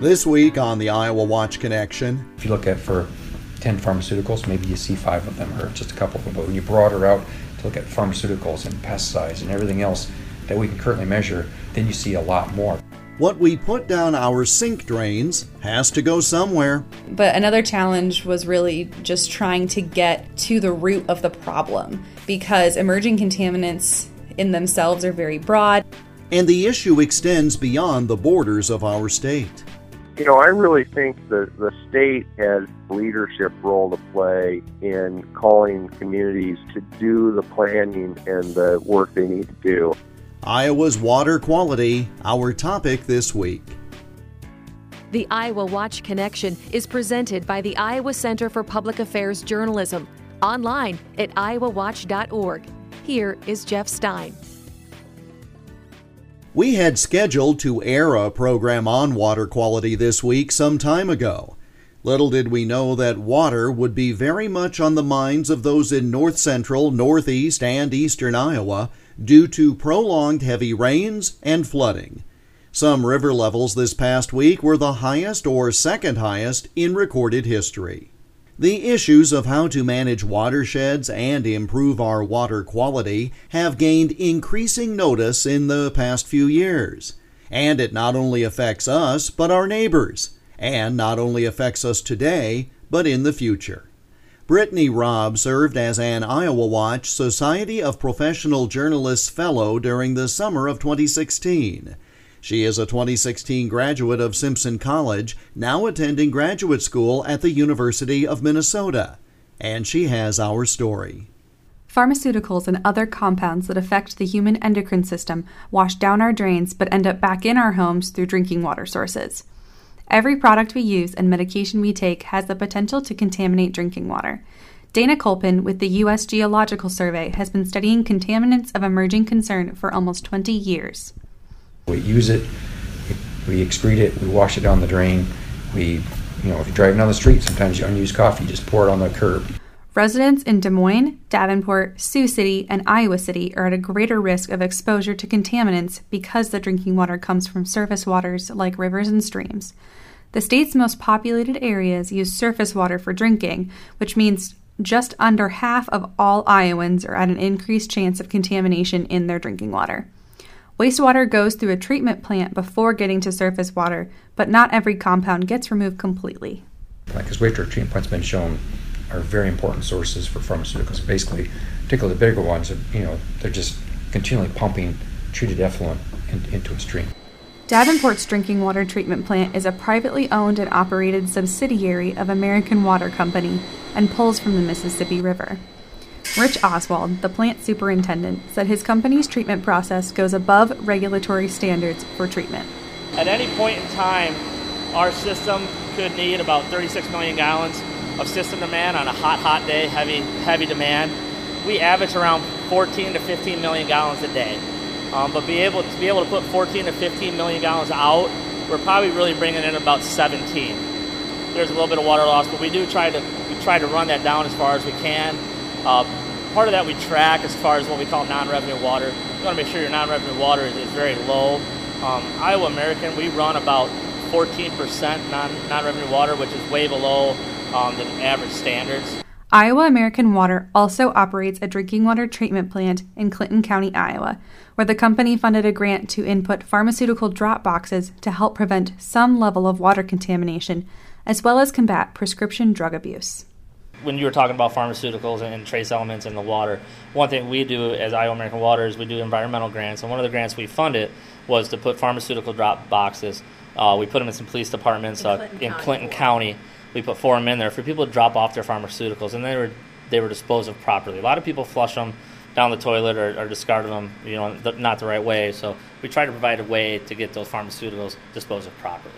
This week on the Iowa Watch Connection, If you look at for 10 pharmaceuticals, maybe you see five of them or just a couple of them. But when you broader out to look at pharmaceuticals and pesticides and everything else that we can currently measure, then you see a lot more. what we put down our sink drains has to go somewhere. But another challenge was really just trying to get to the root of the problem because emerging contaminants in themselves are very broad. And the issue extends beyond the borders of our state. You know, I really think that the state has a leadership role to play in calling communities to do the planning and the work they need to do. Iowa's water quality, our topic this week. The Iowa Watch Connection is presented by the Iowa Center for Public Affairs Journalism, online at iowawatch.org. Here is Jeff Stein. We had scheduled to air a program on water quality this week some time ago. Little did we know that water would be very much on the minds of those in north central, northeast, and eastern Iowa due to prolonged heavy rains and flooding. Some river levels this past week were the highest or second highest in recorded history. The issues of how to manage watersheds and improve our water quality have gained increasing notice in the past few years. And it not only affects us, but our neighbors, and not only affects us today, but in the future. Brittany Robb served as an Iowa Watch Society of Professional Journalists Fellow during the summer of 2016. She is a 2016 graduate of Simpson College, now attending graduate school at the University of Minnesota. And she has our story. Pharmaceuticals and other compounds that affect the human endocrine system wash down our drains but end up back in our homes through drinking water sources. Every product we use and medication we take has the potential to contaminate drinking water. Dana Kolpin with the U.S. Geological Survey has been studying contaminants of emerging concern for almost 20 years. We use it, we excrete it, we wash it down the drain. We, you know, if you're driving down the street, sometimes you unused coffee, you just pour it on the curb. Residents in Des Moines, Davenport, Sioux City, and Iowa City are at a greater risk of exposure to contaminants because the drinking water comes from surface waters like rivers and streams. The state's most populated areas use surface water for drinking, which means just under half of all Iowans are at an increased chance of contamination in their drinking water. Wastewater goes through a treatment plant before getting to surface water, but not every compound gets removed completely. Because wastewater treatment plants have been shown are very important sources for pharmaceuticals. Basically, particularly the bigger ones, you know, they're just continually pumping treated effluent in, into a stream. Davenport's drinking water treatment plant is a privately owned and operated subsidiary of American Water Company and pulls from the Mississippi River. Rich Oswald, the plant superintendent, said his company's treatment process goes above regulatory standards for treatment. At any point in time, our system could need about 36 million gallons of system demand on a hot, hot day, heavy, heavy demand. We average around 14 to 15 million gallons a day. Um, but be able to be able to put 14 to 15 million gallons out, we're probably really bringing in about 17. There's a little bit of water loss, but we do try to we try to run that down as far as we can. Uh, part of that we track as far as what we call non-revenue water. You want to make sure your non-revenue water is, is very low. Um, Iowa American, we run about 14% non, non-revenue water, which is way below um, the average standards. Iowa American Water also operates a drinking water treatment plant in Clinton County, Iowa, where the company funded a grant to input pharmaceutical drop boxes to help prevent some level of water contamination, as well as combat prescription drug abuse. When you were talking about pharmaceuticals and trace elements in the water, one thing we do as Iowa American Water is we do environmental grants, and one of the grants we funded was to put pharmaceutical drop boxes. Uh, we put them in some police departments In uh, Clinton in County. Clinton County. We put four of them in there for people to drop off their pharmaceuticals, and they were they were disposed of properly. A lot of people flush them down the toilet or, or discard them, you know, th- not the right way. So we try to provide a way to get those pharmaceuticals disposed of properly.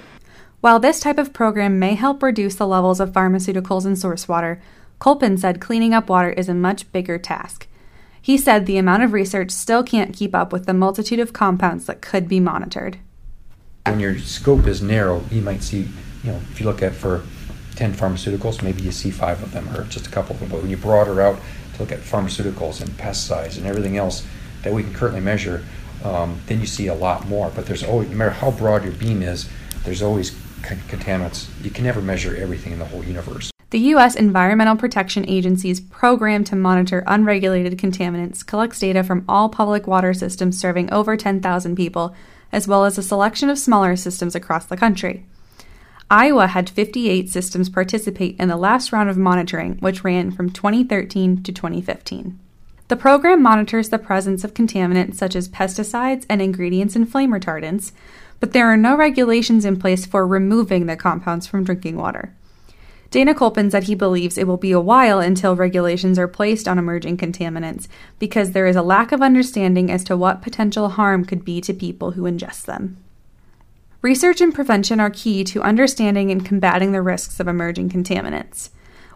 While this type of program may help reduce the levels of pharmaceuticals in source water, Kolpin said cleaning up water is a much bigger task. He said the amount of research still can't keep up with the multitude of compounds that could be monitored. When your scope is narrow, you might see, you know, if you look at for 10 pharmaceuticals, maybe you see five of them or just a couple of them. But when you broader out to look at pharmaceuticals and pesticides and everything else that we can currently measure, um, then you see a lot more. But there's always, no matter how broad your beam is, there's always contaminants. You can never measure everything in the whole universe. The U.S. Environmental Protection Agency's program to monitor unregulated contaminants collects data from all public water systems serving over 10,000 people, as well as a selection of smaller systems across the country. Iowa had 58 systems participate in the last round of monitoring, which ran from 2013 to 2015. The program monitors the presence of contaminants such as pesticides and ingredients in flame retardants, but there are no regulations in place for removing the compounds from drinking water. Dana Kolpin said he believes it will be a while until regulations are placed on emerging contaminants because there is a lack of understanding as to what potential harm could be to people who ingest them. Research and prevention are key to understanding and combating the risks of emerging contaminants.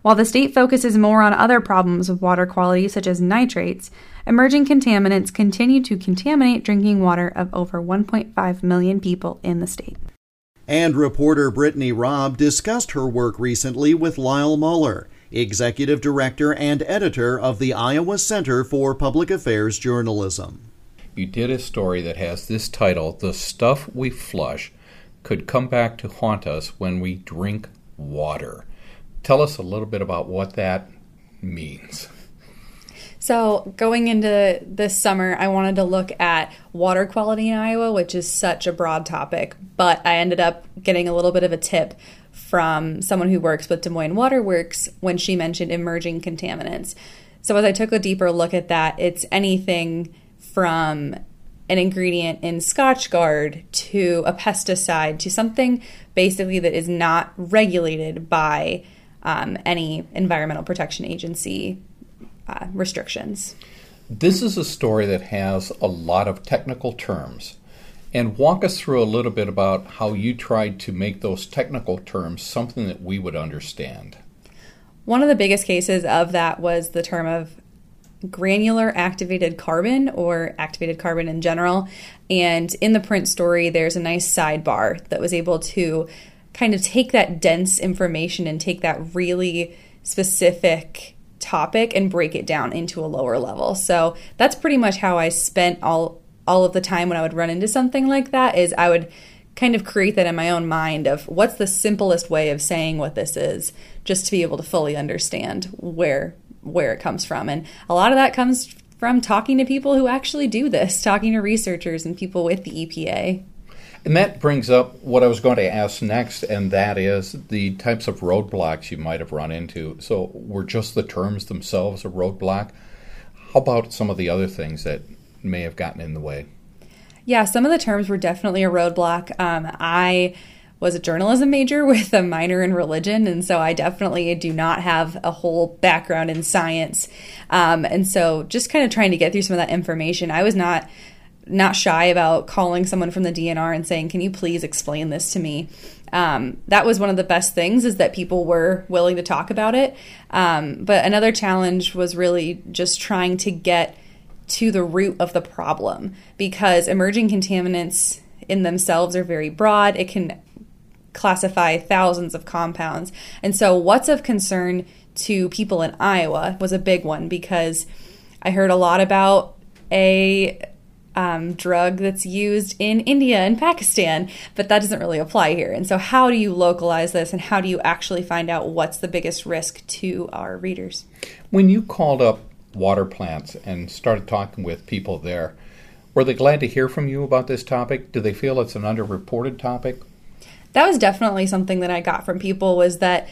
While the state focuses more on other problems of water quality, such as nitrates, emerging contaminants continue to contaminate drinking water of over 1.5 million people in the state. And reporter Brittany Robb discussed her work recently with Lyle Muller, Executive Director and Editor of the Iowa Center for Public Affairs Journalism. You did a story that has this title The Stuff We Flush Could Come Back to Haunt Us When We Drink Water. Tell us a little bit about what that means. So, going into this summer, I wanted to look at water quality in Iowa, which is such a broad topic, but I ended up getting a little bit of a tip from someone who works with Des Moines Water Works when she mentioned emerging contaminants. So, as I took a deeper look at that, it's anything from an ingredient in Scotchgard to a pesticide to something basically that is not regulated by um, any environmental protection agency uh, restrictions. This is a story that has a lot of technical terms. And walk us through a little bit about how you tried to make those technical terms something that we would understand. One of the biggest cases of that was the term of granular activated carbon or activated carbon in general. And in the print story, there's a nice sidebar that was able to kind of take that dense information and take that really specific topic and break it down into a lower level. So that's pretty much how I spent all all of the time when I would run into something like that is I would kind of create that in my own mind of what's the simplest way of saying what this is just to be able to fully understand where where it comes from. And a lot of that comes from talking to people who actually do this, talking to researchers and people with the EPA. And that brings up what I was going to ask next, and that is the types of roadblocks you might have run into. So, were just the terms themselves a roadblock? How about some of the other things that may have gotten in the way? Yeah, some of the terms were definitely a roadblock. Um, I was a journalism major with a minor in religion, and so I definitely do not have a whole background in science. Um, and so, just kind of trying to get through some of that information, I was not not shy about calling someone from the DNR and saying, "Can you please explain this to me?" Um, that was one of the best things is that people were willing to talk about it. Um, but another challenge was really just trying to get to the root of the problem because emerging contaminants in themselves are very broad. It can classify thousands of compounds, and so what's of concern to people in Iowa was a big one because I heard a lot about a um, drug that's used in India and Pakistan, but that doesn't really apply here. And so, how do you localize this and how do you actually find out what's the biggest risk to our readers? When you called up water plants and started talking with people there, were they glad to hear from you about this topic? Do they feel it's an underreported topic? That was definitely something that I got from people was that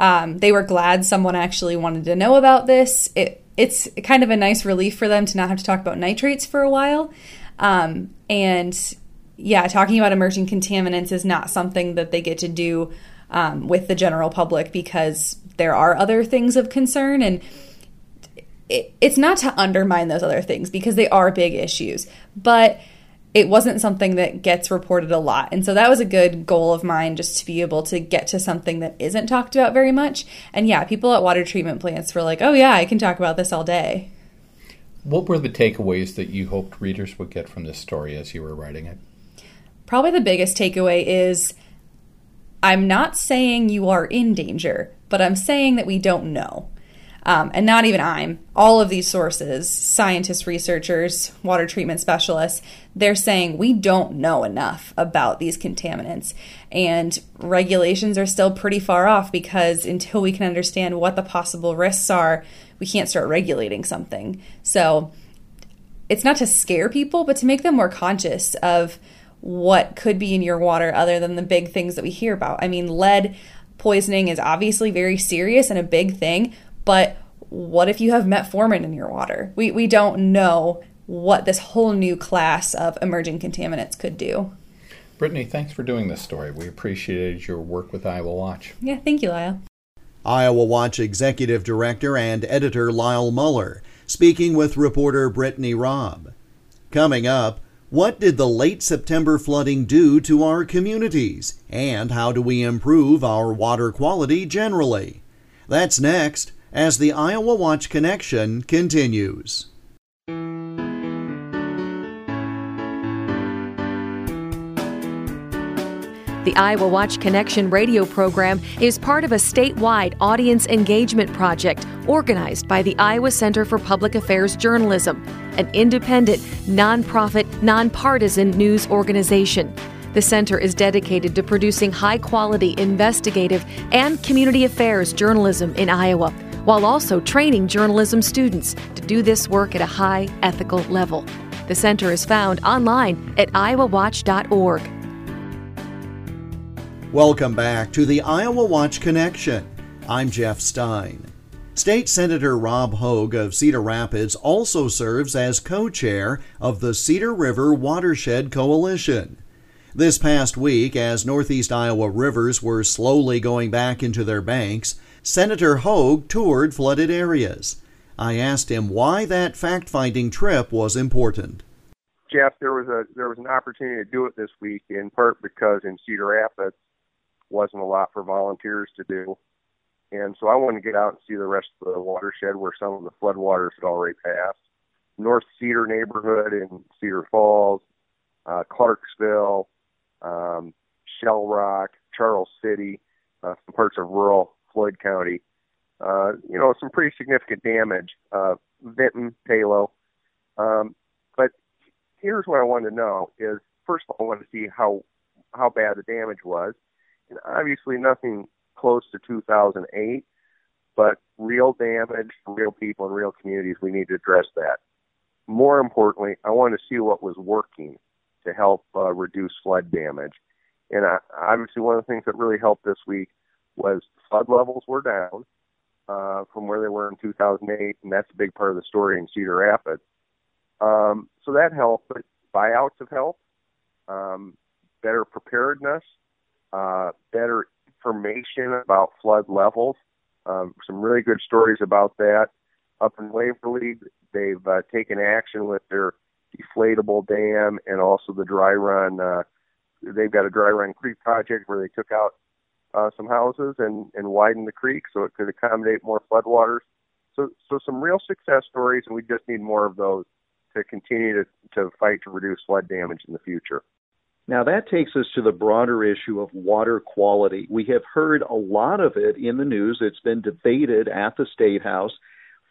um, they were glad someone actually wanted to know about this. It it's kind of a nice relief for them to not have to talk about nitrates for a while. Um, and yeah, talking about emerging contaminants is not something that they get to do um, with the general public because there are other things of concern. And it, it's not to undermine those other things because they are big issues. But it wasn't something that gets reported a lot. And so that was a good goal of mine just to be able to get to something that isn't talked about very much. And yeah, people at water treatment plants were like, oh, yeah, I can talk about this all day. What were the takeaways that you hoped readers would get from this story as you were writing it? Probably the biggest takeaway is I'm not saying you are in danger, but I'm saying that we don't know. Um, and not even I'm, all of these sources, scientists, researchers, water treatment specialists, they're saying we don't know enough about these contaminants. And regulations are still pretty far off because until we can understand what the possible risks are, we can't start regulating something. So it's not to scare people, but to make them more conscious of what could be in your water other than the big things that we hear about. I mean, lead poisoning is obviously very serious and a big thing, but what if you have metformin in your water? We, we don't know what this whole new class of emerging contaminants could do. Brittany, thanks for doing this story. We appreciated your work with Iowa Watch. Yeah, thank you, Lyle. Iowa Watch Executive Director and Editor Lyle Muller speaking with reporter Brittany Robb. Coming up, what did the late September flooding do to our communities? And how do we improve our water quality generally? That's next as the Iowa Watch Connection continues. The Iowa Watch Connection radio program is part of a statewide audience engagement project organized by the Iowa Center for Public Affairs Journalism, an independent, nonprofit, nonpartisan news organization. The center is dedicated to producing high quality investigative and community affairs journalism in Iowa, while also training journalism students to do this work at a high ethical level. The center is found online at iowawatch.org. Welcome back to the Iowa Watch Connection. I'm Jeff Stein. State Senator Rob Hogg of Cedar Rapids also serves as co chair of the Cedar River Watershed Coalition. This past week, as Northeast Iowa rivers were slowly going back into their banks, Senator Hogg toured flooded areas. I asked him why that fact finding trip was important. Jeff, there was a there was an opportunity to do it this week in part because in Cedar Rapids wasn't a lot for volunteers to do. And so I wanted to get out and see the rest of the watershed where some of the floodwaters had already passed. North Cedar neighborhood in Cedar Falls, uh, Clarksville, um, Shell Rock, Charles City, uh, some parts of rural Floyd County. Uh, you know, some pretty significant damage. Uh, Vinton, Palo. Um, but here's what I wanted to know is first of all, I wanted to see how how bad the damage was and obviously nothing close to 2008, but real damage real people and real communities. We need to address that. More importantly, I want to see what was working to help uh, reduce flood damage. And uh, obviously, one of the things that really helped this week was flood levels were down uh, from where they were in 2008, and that's a big part of the story in Cedar Rapids. Um, so that helped, but buyouts have helped. Um, better preparedness, uh, better information about flood levels. Um, some really good stories about that. Up in Waverly, they've uh, taken action with their deflatable dam and also the dry run. Uh, they've got a dry run creek project where they took out uh, some houses and, and widened the creek so it could accommodate more floodwaters. So, so some real success stories, and we just need more of those to continue to, to fight to reduce flood damage in the future. Now, that takes us to the broader issue of water quality. We have heard a lot of it in the news. It's been debated at the State House.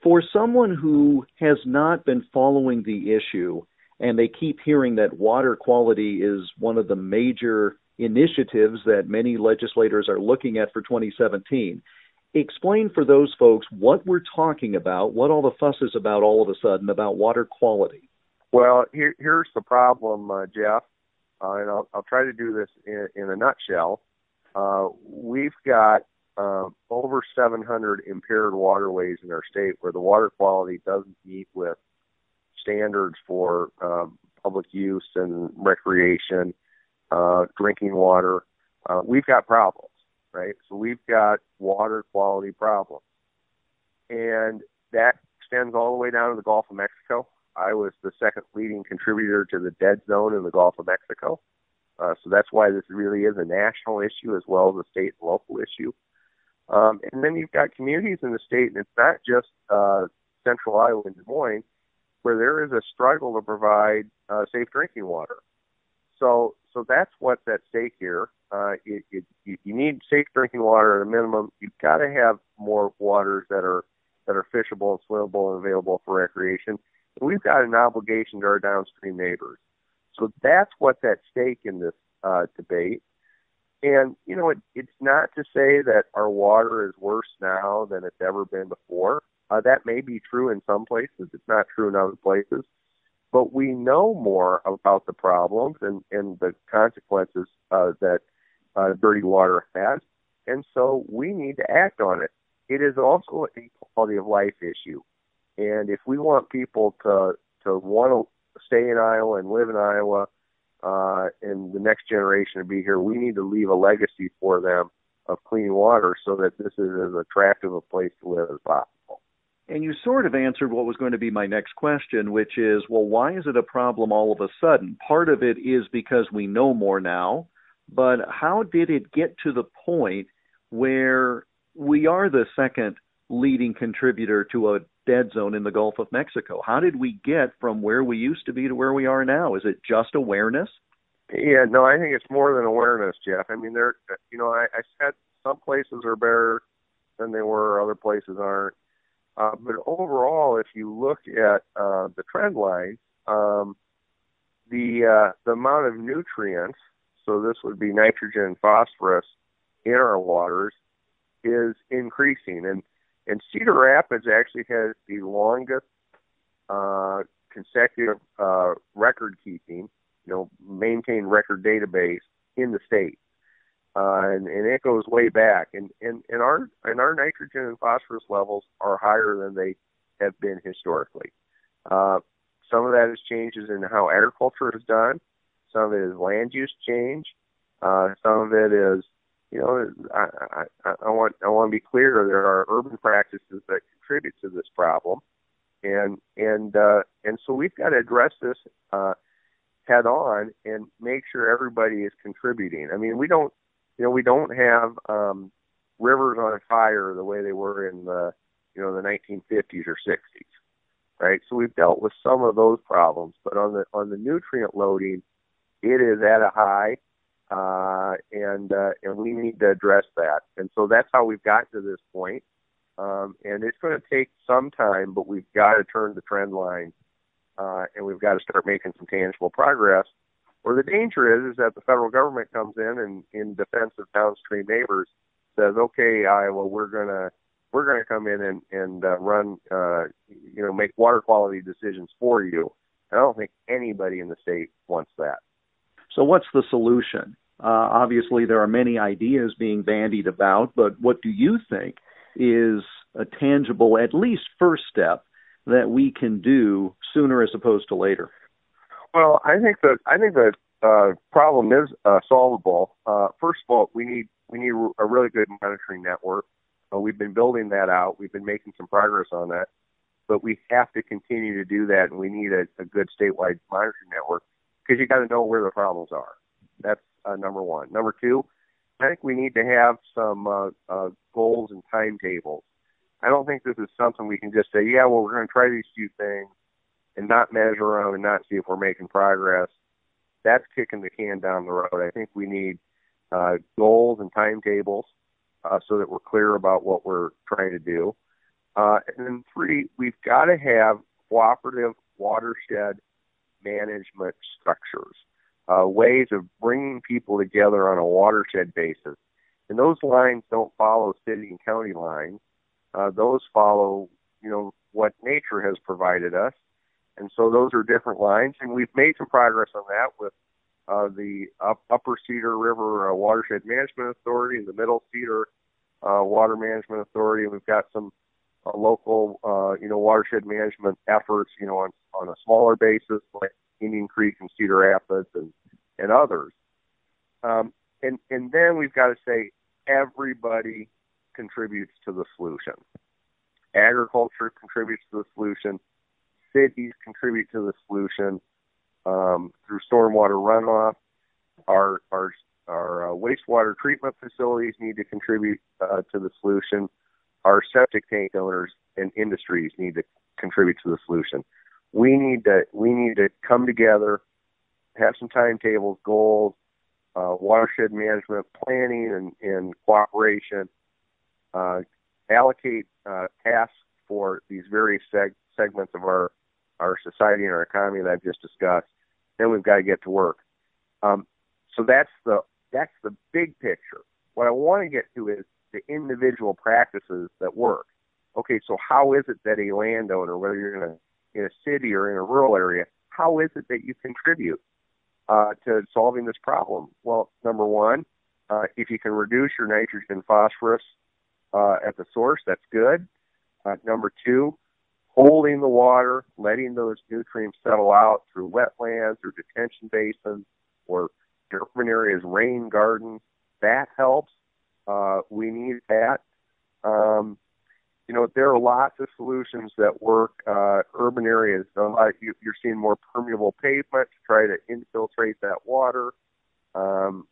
For someone who has not been following the issue, and they keep hearing that water quality is one of the major initiatives that many legislators are looking at for 2017, explain for those folks what we're talking about, what all the fuss is about all of a sudden about water quality. Well, here, here's the problem, uh, Jeff uh, and I'll, I'll try to do this in, in a nutshell. Uh, we've got uh, over 700 impaired waterways in our state where the water quality doesn't meet with standards for um, public use and recreation, uh, drinking water. Uh, we've got problems, right? So we've got water quality problems. And that extends all the way down to the Gulf of Mexico. Iowa's the second leading contributor to the dead zone in the Gulf of Mexico. Uh, so that's why this really is a national issue as well as a state and local issue. Um, and then you've got communities in the state, and it's not just uh, central Iowa and Des Moines, where there is a struggle to provide uh, safe drinking water. So, so that's what's at stake here. Uh, it, it, you need safe drinking water at a minimum. You've got to have more waters that are that are fishable and swimmable and available for recreation. And we've got an obligation to our downstream neighbors. So that's what's at stake in this uh, debate. And, you know, it, it's not to say that our water is worse now than it's ever been before. Uh, that may be true in some places. It's not true in other places. But we know more about the problems and, and the consequences uh, that uh, dirty water has. And so we need to act on it. It is also a quality of life issue. And if we want people to, to want to stay in Iowa and live in Iowa, uh, and the next generation to be here, we need to leave a legacy for them of clean water so that this is as attractive a place to live as possible. And you sort of answered what was going to be my next question, which is, well, why is it a problem all of a sudden? Part of it is because we know more now, but how did it get to the point where we are the second leading contributor to a dead zone in the Gulf of Mexico. How did we get from where we used to be to where we are now? Is it just awareness? Yeah, no, I think it's more than awareness, Jeff. I mean, there, you know, I, I said some places are better than they were, other places aren't. Uh, but overall, if you look at uh, the trend line, um, the uh, the amount of nutrients, so this would be nitrogen and phosphorus in our waters, is increasing. And and Cedar Rapids actually has the longest uh, consecutive uh, record keeping, you know, maintained record database in the state. Uh, and, and it goes way back. And, and, and our and our nitrogen and phosphorus levels are higher than they have been historically. Uh, some of that is changes in how agriculture is done. Some of it is land use change. Uh, some of it is you know, I, I, I want I want to be clear. There are urban practices that contribute to this problem, and and uh, and so we've got to address this uh, head on and make sure everybody is contributing. I mean, we don't, you know, we don't have um, rivers on fire the way they were in the, you know, the 1950s or 60s, right? So we've dealt with some of those problems, but on the on the nutrient loading, it is at a high uh, and uh, and we need to address that. And so that's how we've gotten to this point. Um, and it's going to take some time, but we've got to turn the trend line, uh, and we've got to start making some tangible progress. Where the danger is, is that the federal government comes in and, in defense of downstream neighbors, says, "Okay, Iowa, we're gonna we're gonna come in and and uh, run, uh, you know, make water quality decisions for you." I don't think anybody in the state wants that. So, what's the solution? Uh, obviously, there are many ideas being bandied about, but what do you think is a tangible, at least first step that we can do sooner as opposed to later? Well, I think that I think the uh, problem is uh, solvable. Uh, first of all, we need we need a really good monitoring network. Uh, we've been building that out. We've been making some progress on that, but we have to continue to do that, and we need a, a good statewide monitoring network because you got to know where the problems are. That's uh, number one. Number two, I think we need to have some uh, uh, goals and timetables. I don't think this is something we can just say, yeah, well, we're going to try these few things and not measure them and not see if we're making progress. That's kicking the can down the road. I think we need uh, goals and timetables uh, so that we're clear about what we're trying to do. Uh, and then three, we've got to have cooperative watershed management structures, uh, ways of bringing people together on a watershed basis. And those lines don't follow city and county lines. Uh, those follow, you know, what nature has provided us. And so those are different lines. And we've made some progress on that with uh, the up, Upper Cedar River uh, Watershed Management Authority and the Middle Cedar uh, Water Management Authority. We've got some uh, local, uh, you know, watershed management efforts, you know, on, on a smaller basis, like Indian Creek and Cedar Rapids and, and others. Um, and, and then we've got to say everybody contributes to the solution. Agriculture contributes to the solution. Cities contribute to the solution um, through stormwater runoff. Our our our uh, wastewater treatment facilities need to contribute uh, to the solution our septic tank owners and industries need to contribute to the solution. We need to we need to come together, have some timetables, goals, uh, watershed management planning and, and cooperation, uh, allocate uh, tasks for these various seg- segments of our our society and our economy that I've just discussed, then we've got to get to work. Um, so that's the that's the big picture. What I want to get to is the individual practices that work. Okay, so how is it that a landowner, whether you're in a in a city or in a rural area, how is it that you contribute uh, to solving this problem? Well, number one, uh, if you can reduce your nitrogen phosphorus uh, at the source, that's good. Uh, number two, holding the water, letting those nutrients settle out through wetlands or detention basins or urban areas, rain gardens, that helps. Uh, we need that. Um, you know, there are lots of solutions that work. Uh, urban areas, uh, you, you're seeing more permeable pavement to try to infiltrate that water. Um,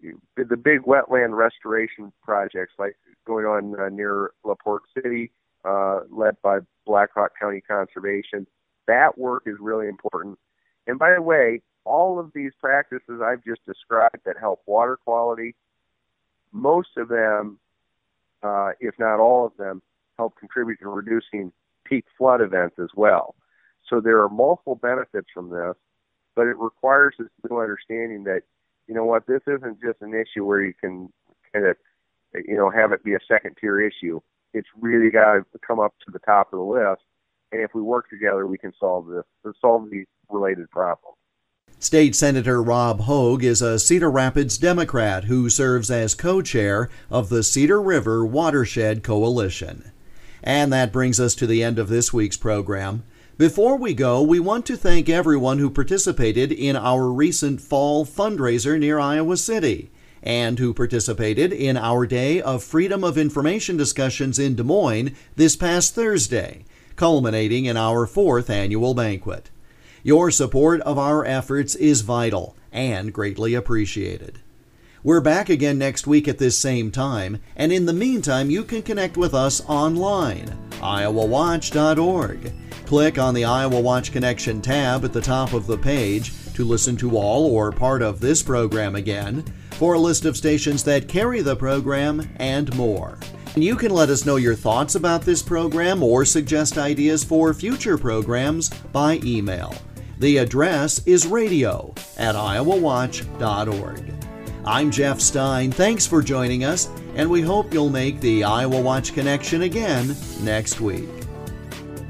you, the big wetland restoration projects, like going on uh, near LaPorte City, uh, led by Black Hawk County Conservation, that work is really important. And by the way, all of these practices I've just described that help water quality, most of them, uh, if not all of them, help contribute to reducing peak flood events as well. So there are multiple benefits from this, but it requires this new understanding that, you know what, this isn't just an issue where you can kind of, you know, have it be a second tier issue. It's really got to come up to the top of the list. And if we work together, we can solve this, solve these related problems. State Senator Rob Hogg is a Cedar Rapids Democrat who serves as co chair of the Cedar River Watershed Coalition. And that brings us to the end of this week's program. Before we go, we want to thank everyone who participated in our recent fall fundraiser near Iowa City and who participated in our Day of Freedom of Information discussions in Des Moines this past Thursday, culminating in our fourth annual banquet. Your support of our efforts is vital and greatly appreciated. We're back again next week at this same time, and in the meantime, you can connect with us online, iowawatch.org. Click on the Iowa Watch Connection tab at the top of the page to listen to all or part of this program again, for a list of stations that carry the program, and more. You can let us know your thoughts about this program or suggest ideas for future programs by email. The address is radio at iowawatch.org. I'm Jeff Stein. Thanks for joining us, and we hope you'll make the Iowa Watch Connection again next week.